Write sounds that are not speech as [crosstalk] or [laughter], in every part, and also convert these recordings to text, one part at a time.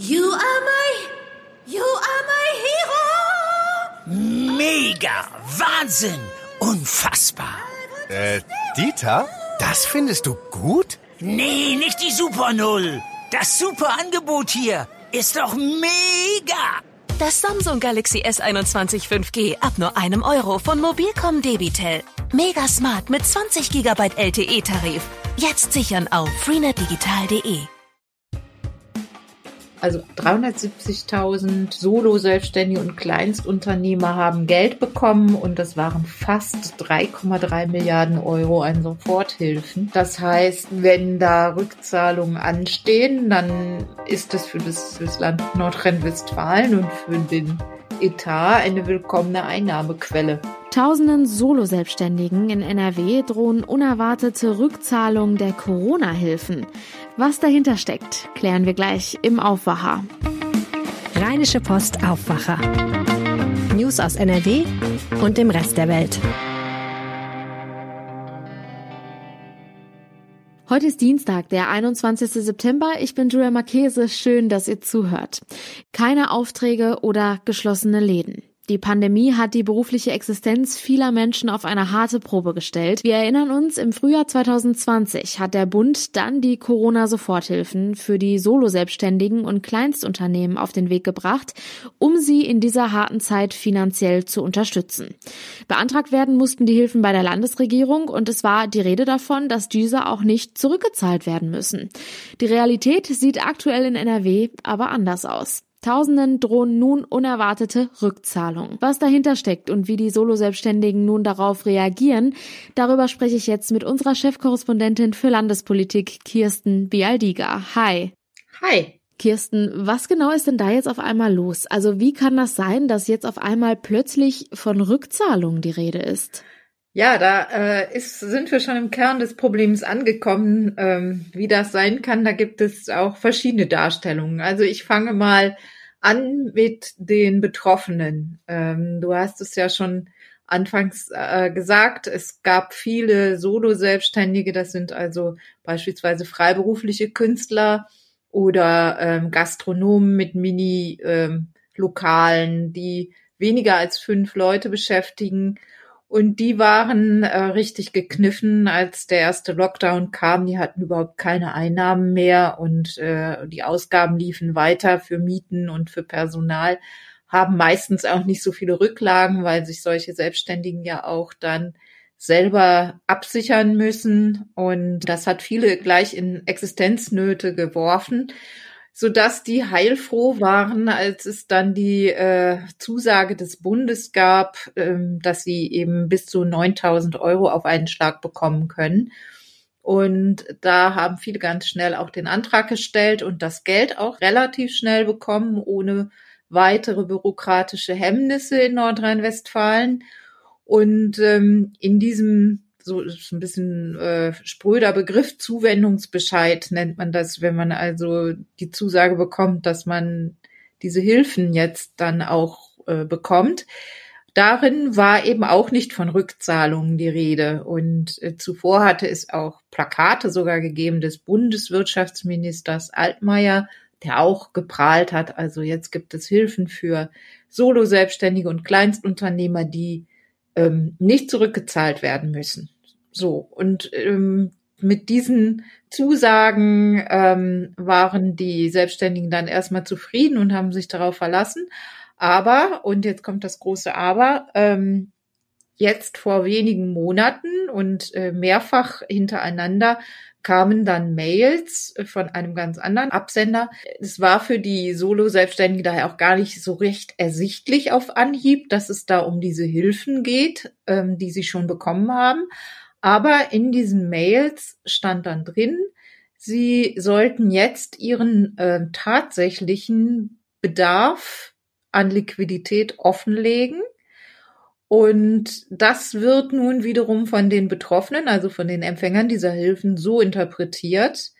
You are my, you are my hero. Mega, Wahnsinn, unfassbar. Äh, Dieter? Das findest du gut? Nee, nicht die Super Null. Das super Angebot hier ist doch mega. Das Samsung Galaxy S21 5G ab nur einem Euro von Mobilcom Debitel. Mega smart mit 20 GB LTE-Tarif. Jetzt sichern auf freenetdigital.de. Also 370.000 Solo-Selbstständige und Kleinstunternehmer haben Geld bekommen und das waren fast 3,3 Milliarden Euro an Soforthilfen. Das heißt, wenn da Rückzahlungen anstehen, dann ist das für das, für das Land Nordrhein-Westfalen und für den Etat eine willkommene Einnahmequelle. Tausenden Solo-Selbstständigen in NRW drohen unerwartete Rückzahlungen der Corona-Hilfen. Was dahinter steckt, klären wir gleich im Aufwacher. Rheinische Post Aufwacher. News aus NRW und dem Rest der Welt. Heute ist Dienstag, der 21. September. Ich bin Julia Marchese. Schön, dass ihr zuhört. Keine Aufträge oder geschlossene Läden. Die Pandemie hat die berufliche Existenz vieler Menschen auf eine harte Probe gestellt. Wir erinnern uns, im Frühjahr 2020 hat der Bund dann die Corona-Soforthilfen für die Solo-Selbstständigen und Kleinstunternehmen auf den Weg gebracht, um sie in dieser harten Zeit finanziell zu unterstützen. Beantragt werden mussten die Hilfen bei der Landesregierung und es war die Rede davon, dass diese auch nicht zurückgezahlt werden müssen. Die Realität sieht aktuell in NRW aber anders aus. Tausenden drohen nun unerwartete Rückzahlungen. Was dahinter steckt und wie die Solo-Selbstständigen nun darauf reagieren, darüber spreche ich jetzt mit unserer Chefkorrespondentin für Landespolitik, Kirsten Bialdiga. Hi. Hi. Kirsten, was genau ist denn da jetzt auf einmal los? Also wie kann das sein, dass jetzt auf einmal plötzlich von Rückzahlungen die Rede ist? Ja, da äh, ist, sind wir schon im Kern des Problems angekommen. Ähm, wie das sein kann, da gibt es auch verschiedene Darstellungen. Also ich fange mal an mit den Betroffenen. Ähm, du hast es ja schon anfangs äh, gesagt, es gab viele Solo-Selbstständige, das sind also beispielsweise freiberufliche Künstler oder ähm, Gastronomen mit Mini-Lokalen, ähm, die weniger als fünf Leute beschäftigen und die waren äh, richtig gekniffen, als der erste Lockdown kam. Die hatten überhaupt keine Einnahmen mehr und äh, die Ausgaben liefen weiter für Mieten und für Personal, haben meistens auch nicht so viele Rücklagen, weil sich solche Selbstständigen ja auch dann selber absichern müssen. Und das hat viele gleich in Existenznöte geworfen so dass die heilfroh waren, als es dann die äh, Zusage des Bundes gab, ähm, dass sie eben bis zu 9000 Euro auf einen Schlag bekommen können. Und da haben viele ganz schnell auch den Antrag gestellt und das Geld auch relativ schnell bekommen, ohne weitere bürokratische Hemmnisse in Nordrhein-Westfalen. Und ähm, in diesem so ist ein bisschen äh, spröder Begriff, Zuwendungsbescheid nennt man das, wenn man also die Zusage bekommt, dass man diese Hilfen jetzt dann auch äh, bekommt. Darin war eben auch nicht von Rückzahlungen die Rede. Und äh, zuvor hatte es auch Plakate sogar gegeben des Bundeswirtschaftsministers Altmaier, der auch geprahlt hat. Also jetzt gibt es Hilfen für Solo-Selbstständige und Kleinstunternehmer, die ähm, nicht zurückgezahlt werden müssen. So, und ähm, mit diesen Zusagen ähm, waren die Selbstständigen dann erstmal zufrieden und haben sich darauf verlassen. Aber, und jetzt kommt das große Aber, ähm, jetzt vor wenigen Monaten und äh, mehrfach hintereinander kamen dann Mails von einem ganz anderen Absender. Es war für die Solo-Selbstständigen daher auch gar nicht so recht ersichtlich auf Anhieb, dass es da um diese Hilfen geht, ähm, die sie schon bekommen haben. Aber in diesen Mails stand dann drin, sie sollten jetzt ihren äh, tatsächlichen Bedarf an Liquidität offenlegen. Und das wird nun wiederum von den Betroffenen, also von den Empfängern dieser Hilfen, so interpretiert,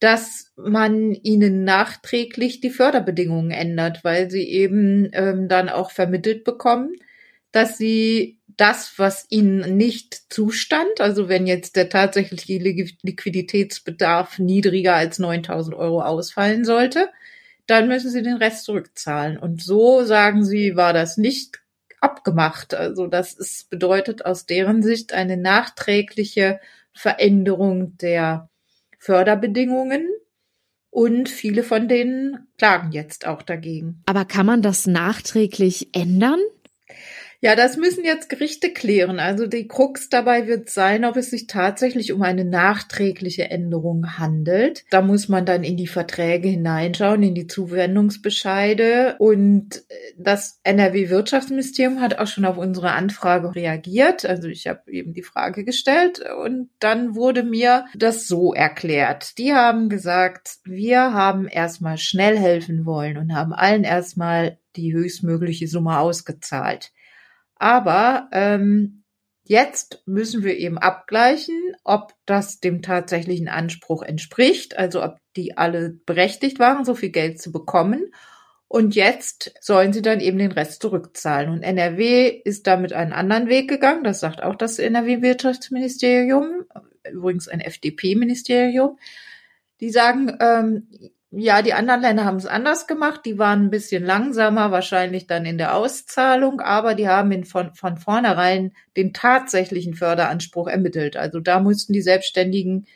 dass man ihnen nachträglich die Förderbedingungen ändert, weil sie eben ähm, dann auch vermittelt bekommen, dass sie das, was ihnen nicht zustand, also wenn jetzt der tatsächliche Liquiditätsbedarf niedriger als 9000 Euro ausfallen sollte, dann müssen sie den Rest zurückzahlen. Und so, sagen sie, war das nicht abgemacht. Also das ist, bedeutet aus deren Sicht eine nachträgliche Veränderung der Förderbedingungen. Und viele von denen klagen jetzt auch dagegen. Aber kann man das nachträglich ändern? Ja, das müssen jetzt Gerichte klären. Also die Krux dabei wird sein, ob es sich tatsächlich um eine nachträgliche Änderung handelt. Da muss man dann in die Verträge hineinschauen, in die Zuwendungsbescheide. Und das NRW-Wirtschaftsministerium hat auch schon auf unsere Anfrage reagiert. Also ich habe eben die Frage gestellt und dann wurde mir das so erklärt. Die haben gesagt, wir haben erstmal schnell helfen wollen und haben allen erstmal die höchstmögliche Summe ausgezahlt. Aber ähm, jetzt müssen wir eben abgleichen, ob das dem tatsächlichen Anspruch entspricht, also ob die alle berechtigt waren, so viel Geld zu bekommen. Und jetzt sollen sie dann eben den Rest zurückzahlen. Und NRW ist damit einen anderen Weg gegangen. Das sagt auch das NRW-Wirtschaftsministerium, übrigens ein FDP-Ministerium. Die sagen, ähm, ja, die anderen Länder haben es anders gemacht. Die waren ein bisschen langsamer, wahrscheinlich dann in der Auszahlung, aber die haben in von, von vornherein den tatsächlichen Förderanspruch ermittelt. Also da mussten die Selbstständigen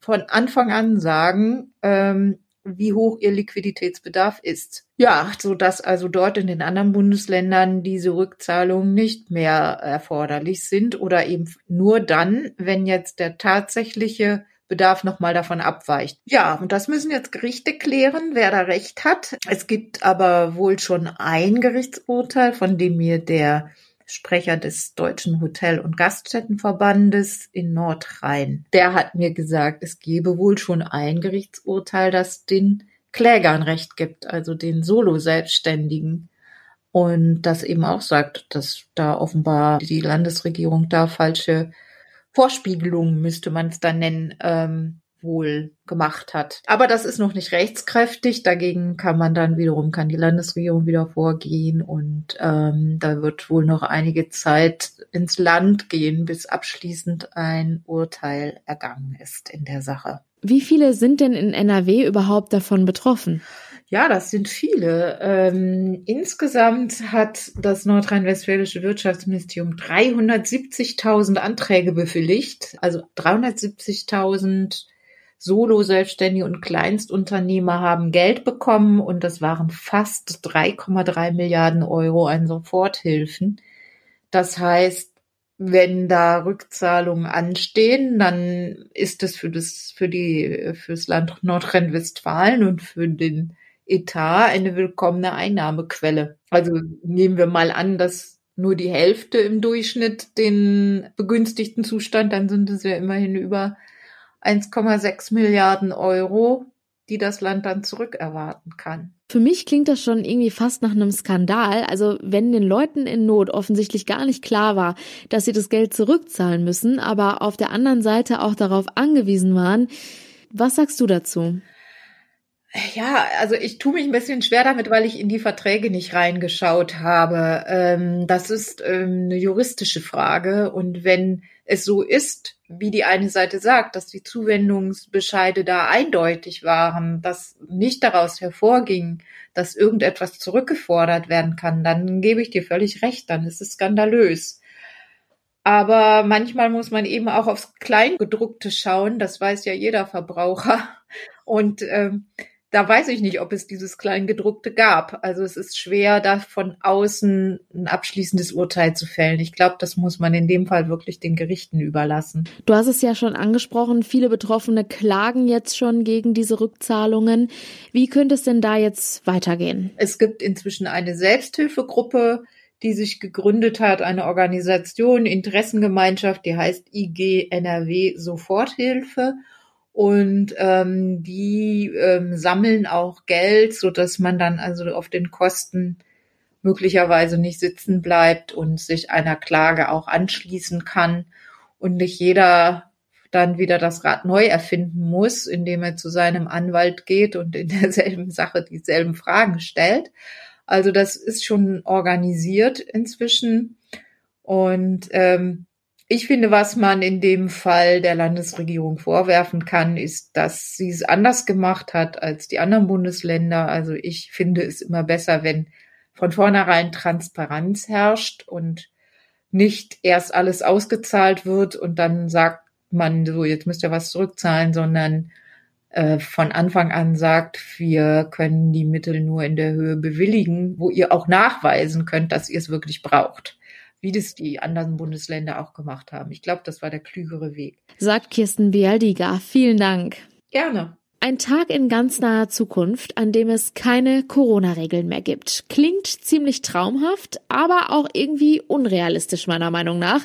von Anfang an sagen, ähm, wie hoch ihr Liquiditätsbedarf ist. Ja, so dass also dort in den anderen Bundesländern diese Rückzahlungen nicht mehr erforderlich sind oder eben nur dann, wenn jetzt der tatsächliche Bedarf nochmal davon abweicht. Ja, und das müssen jetzt Gerichte klären, wer da Recht hat. Es gibt aber wohl schon ein Gerichtsurteil, von dem mir der Sprecher des Deutschen Hotel- und Gaststättenverbandes in Nordrhein, der hat mir gesagt, es gebe wohl schon ein Gerichtsurteil, das den Klägern Recht gibt, also den Solo-Selbstständigen. Und das eben auch sagt, dass da offenbar die Landesregierung da falsche Vorspiegelung, müsste man es dann nennen, ähm, wohl gemacht hat. Aber das ist noch nicht rechtskräftig. Dagegen kann man dann wiederum, kann die Landesregierung wieder vorgehen und ähm, da wird wohl noch einige Zeit ins Land gehen, bis abschließend ein Urteil ergangen ist in der Sache. Wie viele sind denn in NRW überhaupt davon betroffen? Ja, das sind viele. Ähm, insgesamt hat das nordrhein-westfälische Wirtschaftsministerium 370.000 Anträge befülligt, also 370.000 Solo-Selbstständige und Kleinstunternehmer haben Geld bekommen und das waren fast 3,3 Milliarden Euro an Soforthilfen. Das heißt, wenn da Rückzahlungen anstehen, dann ist es für das, für die, fürs Land Nordrhein-Westfalen und für den Etat eine willkommene Einnahmequelle. Also nehmen wir mal an, dass nur die Hälfte im Durchschnitt den begünstigten Zustand, dann sind es ja immerhin über 1,6 Milliarden Euro, die das Land dann zurückerwarten kann. Für mich klingt das schon irgendwie fast nach einem Skandal. Also wenn den Leuten in Not offensichtlich gar nicht klar war, dass sie das Geld zurückzahlen müssen, aber auf der anderen Seite auch darauf angewiesen waren. Was sagst du dazu? Ja, also ich tue mich ein bisschen schwer damit, weil ich in die Verträge nicht reingeschaut habe. Ähm, das ist ähm, eine juristische Frage. Und wenn es so ist, wie die eine Seite sagt, dass die Zuwendungsbescheide da eindeutig waren, dass nicht daraus hervorging, dass irgendetwas zurückgefordert werden kann, dann gebe ich dir völlig recht, dann ist es skandalös. Aber manchmal muss man eben auch aufs Kleingedruckte schauen, das weiß ja jeder Verbraucher. Und ähm, da weiß ich nicht, ob es dieses Kleingedruckte gab. Also es ist schwer, da von außen ein abschließendes Urteil zu fällen. Ich glaube, das muss man in dem Fall wirklich den Gerichten überlassen. Du hast es ja schon angesprochen, viele Betroffene klagen jetzt schon gegen diese Rückzahlungen. Wie könnte es denn da jetzt weitergehen? Es gibt inzwischen eine Selbsthilfegruppe, die sich gegründet hat, eine Organisation, Interessengemeinschaft, die heißt IG NRW Soforthilfe und ähm, die ähm, sammeln auch Geld, so dass man dann also auf den Kosten möglicherweise nicht sitzen bleibt und sich einer Klage auch anschließen kann und nicht jeder dann wieder das Rad neu erfinden muss, indem er zu seinem Anwalt geht und in [laughs] derselben Sache dieselben Fragen stellt. Also das ist schon organisiert inzwischen und ähm, Ich finde, was man in dem Fall der Landesregierung vorwerfen kann, ist, dass sie es anders gemacht hat als die anderen Bundesländer. Also ich finde es immer besser, wenn von vornherein Transparenz herrscht und nicht erst alles ausgezahlt wird und dann sagt man so, jetzt müsst ihr was zurückzahlen, sondern äh, von Anfang an sagt, wir können die Mittel nur in der Höhe bewilligen, wo ihr auch nachweisen könnt, dass ihr es wirklich braucht. Wie das die anderen Bundesländer auch gemacht haben. Ich glaube, das war der klügere Weg. Sagt Kirsten Bialdiga. Vielen Dank. Gerne. Ein Tag in ganz naher Zukunft, an dem es keine Corona-Regeln mehr gibt. Klingt ziemlich traumhaft, aber auch irgendwie unrealistisch meiner Meinung nach.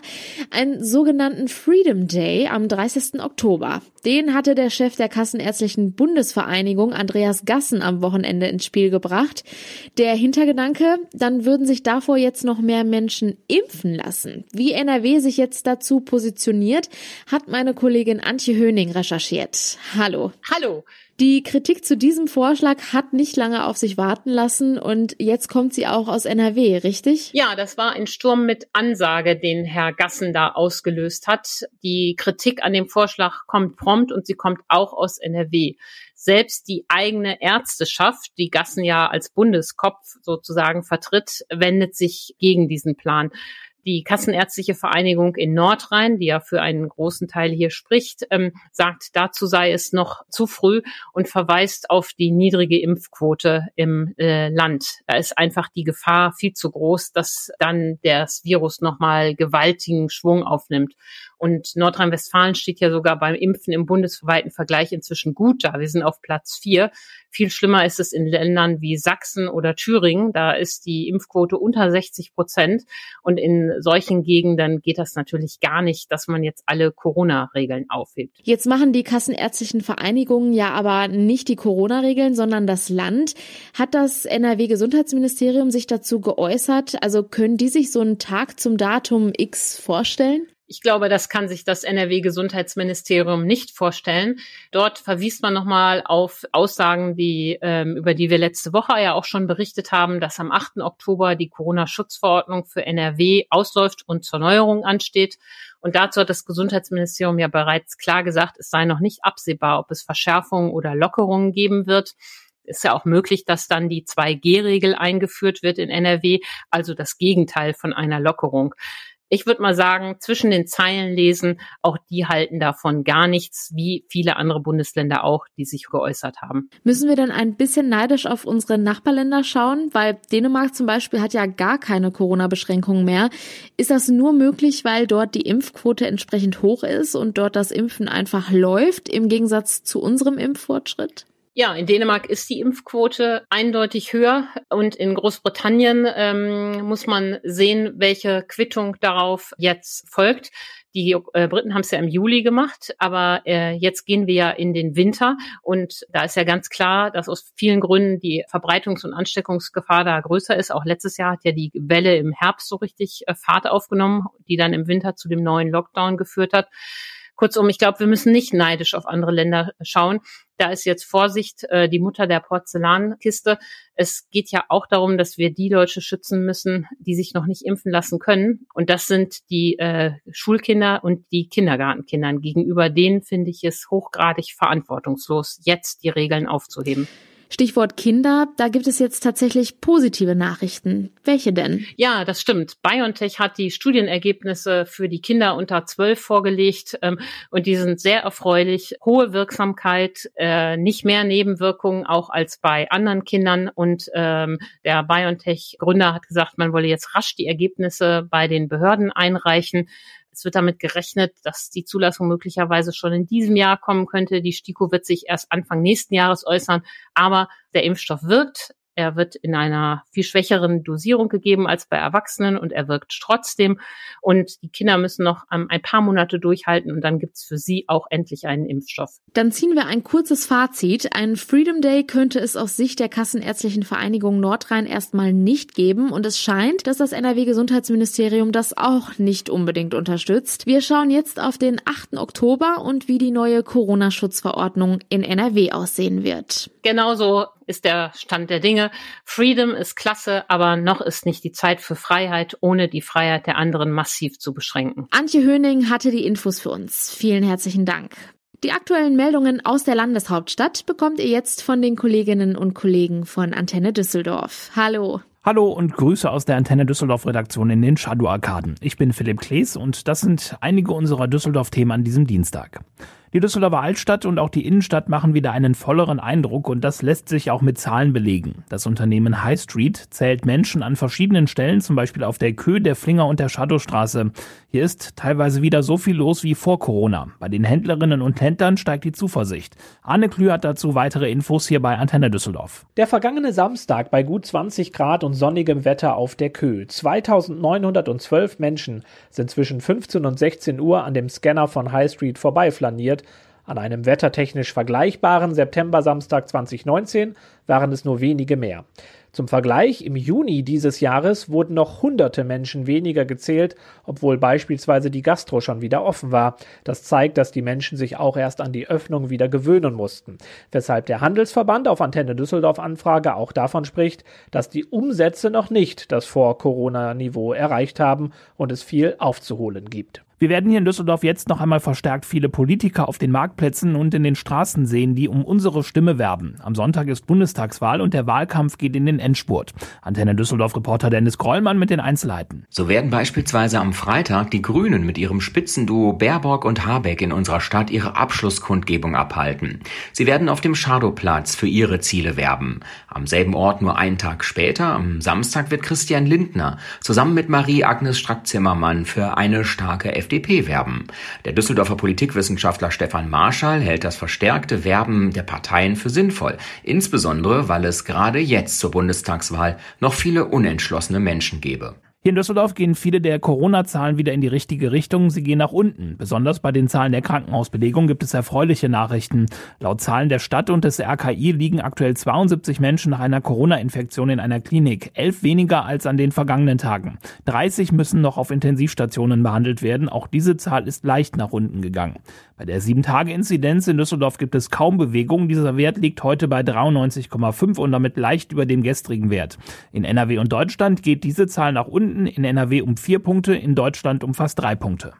Einen sogenannten Freedom Day am 30. Oktober. Den hatte der Chef der Kassenärztlichen Bundesvereinigung, Andreas Gassen, am Wochenende ins Spiel gebracht. Der Hintergedanke, dann würden sich davor jetzt noch mehr Menschen impfen lassen. Wie NRW sich jetzt dazu positioniert, hat meine Kollegin Antje Höning recherchiert. Hallo. Hallo. Die Kritik zu diesem Vorschlag hat nicht lange auf sich warten lassen und jetzt kommt sie auch aus NRW, richtig? Ja, das war ein Sturm mit Ansage, den Herr Gassen da ausgelöst hat. Die Kritik an dem Vorschlag kommt prompt und sie kommt auch aus NRW. Selbst die eigene Ärzteschaft, die Gassen ja als Bundeskopf sozusagen vertritt, wendet sich gegen diesen Plan. Die Kassenärztliche Vereinigung in Nordrhein, die ja für einen großen Teil hier spricht, ähm, sagt, dazu sei es noch zu früh und verweist auf die niedrige Impfquote im äh, Land. Da ist einfach die Gefahr viel zu groß, dass dann das Virus nochmal gewaltigen Schwung aufnimmt. Und Nordrhein-Westfalen steht ja sogar beim Impfen im bundesweiten Vergleich inzwischen gut da. Wir sind auf Platz vier. Viel schlimmer ist es in Ländern wie Sachsen oder Thüringen. Da ist die Impfquote unter 60 Prozent. Und in solchen Gegenden geht das natürlich gar nicht, dass man jetzt alle Corona-Regeln aufhebt. Jetzt machen die kassenärztlichen Vereinigungen ja aber nicht die Corona-Regeln, sondern das Land. Hat das NRW-Gesundheitsministerium sich dazu geäußert? Also können die sich so einen Tag zum Datum X vorstellen? Ich glaube, das kann sich das NRW-Gesundheitsministerium nicht vorstellen. Dort verwies man nochmal auf Aussagen, die, ähm, über die wir letzte Woche ja auch schon berichtet haben, dass am 8. Oktober die Corona-Schutzverordnung für NRW ausläuft und zur Neuerung ansteht. Und dazu hat das Gesundheitsministerium ja bereits klar gesagt, es sei noch nicht absehbar, ob es Verschärfungen oder Lockerungen geben wird ist ja auch möglich, dass dann die 2G-Regel eingeführt wird in NRW, also das Gegenteil von einer Lockerung ich würde mal sagen, zwischen den Zeilen lesen, auch die halten davon gar nichts, wie viele andere Bundesländer auch, die sich geäußert haben. Müssen wir dann ein bisschen neidisch auf unsere Nachbarländer schauen? Weil Dänemark zum Beispiel hat ja gar keine Corona-Beschränkungen mehr. Ist das nur möglich, weil dort die Impfquote entsprechend hoch ist und dort das Impfen einfach läuft, im Gegensatz zu unserem Impffortschritt? Ja, in Dänemark ist die Impfquote eindeutig höher und in Großbritannien ähm, muss man sehen, welche Quittung darauf jetzt folgt. Die äh, Briten haben es ja im Juli gemacht, aber äh, jetzt gehen wir ja in den Winter und da ist ja ganz klar, dass aus vielen Gründen die Verbreitungs- und Ansteckungsgefahr da größer ist. Auch letztes Jahr hat ja die Welle im Herbst so richtig äh, Fahrt aufgenommen, die dann im Winter zu dem neuen Lockdown geführt hat. Kurzum, ich glaube, wir müssen nicht neidisch auf andere Länder schauen. Da ist jetzt Vorsicht äh, die Mutter der Porzellankiste. Es geht ja auch darum, dass wir die Leute schützen müssen, die sich noch nicht impfen lassen können. Und das sind die äh, Schulkinder und die Kindergartenkinder. Gegenüber denen finde ich es hochgradig verantwortungslos, jetzt die Regeln aufzuheben. Stichwort Kinder, da gibt es jetzt tatsächlich positive Nachrichten. Welche denn? Ja, das stimmt. BioNTech hat die Studienergebnisse für die Kinder unter zwölf vorgelegt ähm, und die sind sehr erfreulich. Hohe Wirksamkeit, äh, nicht mehr Nebenwirkungen auch als bei anderen Kindern und ähm, der BioNTech-Gründer hat gesagt, man wolle jetzt rasch die Ergebnisse bei den Behörden einreichen. Es wird damit gerechnet, dass die Zulassung möglicherweise schon in diesem Jahr kommen könnte. Die STIKO wird sich erst Anfang nächsten Jahres äußern. Aber der Impfstoff wirkt. Er wird in einer viel schwächeren Dosierung gegeben als bei Erwachsenen und er wirkt trotzdem. Und die Kinder müssen noch ähm, ein paar Monate durchhalten und dann gibt's für sie auch endlich einen Impfstoff. Dann ziehen wir ein kurzes Fazit. Ein Freedom Day könnte es aus Sicht der Kassenärztlichen Vereinigung Nordrhein erstmal nicht geben und es scheint, dass das NRW-Gesundheitsministerium das auch nicht unbedingt unterstützt. Wir schauen jetzt auf den 8. Oktober und wie die neue Corona-Schutzverordnung in NRW aussehen wird. Genauso ist der Stand der Dinge. Freedom ist klasse, aber noch ist nicht die Zeit für Freiheit, ohne die Freiheit der anderen massiv zu beschränken. Antje Höning hatte die Infos für uns. Vielen herzlichen Dank. Die aktuellen Meldungen aus der Landeshauptstadt bekommt ihr jetzt von den Kolleginnen und Kollegen von Antenne Düsseldorf. Hallo. Hallo und Grüße aus der Antenne Düsseldorf Redaktion in den Shadow Arkaden. Ich bin Philipp Klees und das sind einige unserer Düsseldorf-Themen an diesem Dienstag. Die Düsseldorfer Altstadt und auch die Innenstadt machen wieder einen volleren Eindruck und das lässt sich auch mit Zahlen belegen. Das Unternehmen High Street zählt Menschen an verschiedenen Stellen, zum Beispiel auf der Kö, der Flinger und der Shadowstraße. Hier ist teilweise wieder so viel los wie vor Corona. Bei den Händlerinnen und Händlern steigt die Zuversicht. Arne Klü hat dazu weitere Infos hier bei Antenne Düsseldorf. Der vergangene Samstag bei gut 20 Grad und sonnigem Wetter auf der Kö. 2912 Menschen sind zwischen 15 und 16 Uhr an dem Scanner von High Street vorbeiflaniert an einem wettertechnisch vergleichbaren September-Samstag 2019 waren es nur wenige mehr. Zum Vergleich, im Juni dieses Jahres wurden noch hunderte Menschen weniger gezählt, obwohl beispielsweise die Gastro schon wieder offen war. Das zeigt, dass die Menschen sich auch erst an die Öffnung wieder gewöhnen mussten. Weshalb der Handelsverband auf Antenne Düsseldorf Anfrage auch davon spricht, dass die Umsätze noch nicht das Vor-Corona-Niveau erreicht haben und es viel aufzuholen gibt. Wir werden hier in Düsseldorf jetzt noch einmal verstärkt viele Politiker auf den Marktplätzen und in den Straßen sehen, die um unsere Stimme werben. Am Sonntag ist Bundestagswahl und der Wahlkampf geht in den Endspurt. Antenne Düsseldorf-Reporter Dennis Grollmann mit den Einzelheiten. So werden beispielsweise am Freitag die Grünen mit ihrem Spitzenduo Baerbock und Habeck in unserer Stadt ihre Abschlusskundgebung abhalten. Sie werden auf dem Schadowplatz für ihre Ziele werben. Am selben Ort nur einen Tag später, am Samstag, wird Christian Lindner zusammen mit Marie-Agnes Strack-Zimmermann für eine starke FDP FDP werben. Der Düsseldorfer Politikwissenschaftler Stefan Marschall hält das verstärkte Werben der Parteien für sinnvoll, insbesondere weil es gerade jetzt zur Bundestagswahl noch viele unentschlossene Menschen gebe. Hier in Düsseldorf gehen viele der Corona-Zahlen wieder in die richtige Richtung. Sie gehen nach unten. Besonders bei den Zahlen der Krankenhausbelegung gibt es erfreuliche Nachrichten. Laut Zahlen der Stadt und des RKI liegen aktuell 72 Menschen nach einer Corona-Infektion in einer Klinik. Elf weniger als an den vergangenen Tagen. 30 müssen noch auf Intensivstationen behandelt werden. Auch diese Zahl ist leicht nach unten gegangen. Bei der 7-Tage-Inzidenz in Düsseldorf gibt es kaum Bewegung. Dieser Wert liegt heute bei 93,5 und damit leicht über dem gestrigen Wert. In NRW und Deutschland geht diese Zahl nach unten Sekunden, in NRW um vier Punkte, in Deutschland um fast drei Punkte.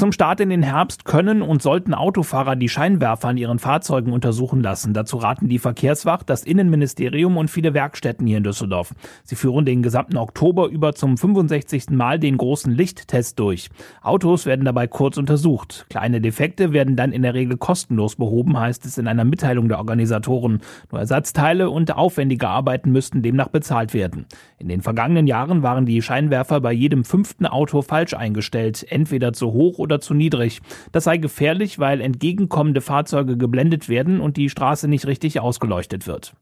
Zum Start in den Herbst können und sollten Autofahrer die Scheinwerfer an ihren Fahrzeugen untersuchen lassen. Dazu raten die Verkehrswacht, das Innenministerium und viele Werkstätten hier in Düsseldorf. Sie führen den gesamten Oktober über zum 65. Mal den großen Lichttest durch. Autos werden dabei kurz untersucht. Kleine Defekte werden dann in der Regel kostenlos behoben, heißt es in einer Mitteilung der Organisatoren. Nur Ersatzteile und aufwendige Arbeiten müssten demnach bezahlt werden. In den vergangenen Jahren waren die Scheinwerfer bei jedem fünften Auto falsch eingestellt, entweder zu hoch oder zu niedrig. Das sei gefährlich, weil entgegenkommende Fahrzeuge geblendet werden und die Straße nicht richtig ausgeleuchtet wird.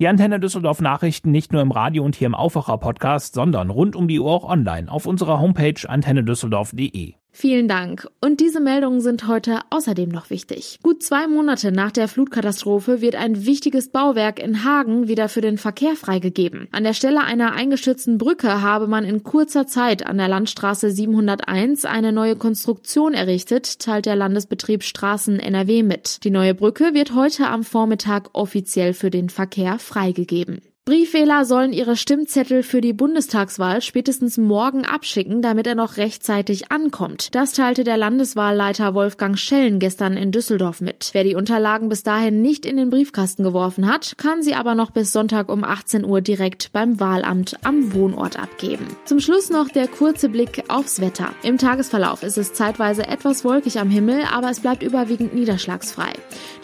Die Antenne Düsseldorf Nachrichten nicht nur im Radio und hier im Aufwacher Podcast, sondern rund um die Uhr auch online auf unserer Homepage antennedüsseldorf.de. Vielen Dank. Und diese Meldungen sind heute außerdem noch wichtig. Gut zwei Monate nach der Flutkatastrophe wird ein wichtiges Bauwerk in Hagen wieder für den Verkehr freigegeben. An der Stelle einer eingestürzten Brücke habe man in kurzer Zeit an der Landstraße 701 eine neue Konstruktion errichtet, teilt der Landesbetrieb Straßen NRW mit. Die neue Brücke wird heute am Vormittag offiziell für den Verkehr freigegeben. Briefwähler sollen ihre Stimmzettel für die Bundestagswahl spätestens morgen abschicken, damit er noch rechtzeitig ankommt. Das teilte der Landeswahlleiter Wolfgang Schellen gestern in Düsseldorf mit. Wer die Unterlagen bis dahin nicht in den Briefkasten geworfen hat, kann sie aber noch bis Sonntag um 18 Uhr direkt beim Wahlamt am Wohnort abgeben. Zum Schluss noch der kurze Blick aufs Wetter. Im Tagesverlauf ist es zeitweise etwas wolkig am Himmel, aber es bleibt überwiegend niederschlagsfrei.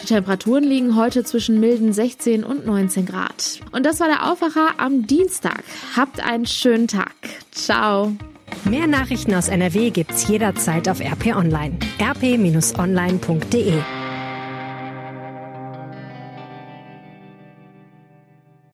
Die Temperaturen liegen heute zwischen milden 16 und 19 Grad. Und das war war der Aufwacher am Dienstag. Habt einen schönen Tag. Ciao. Mehr Nachrichten aus NRW gibt's jederzeit auf RP Online. rp-online.de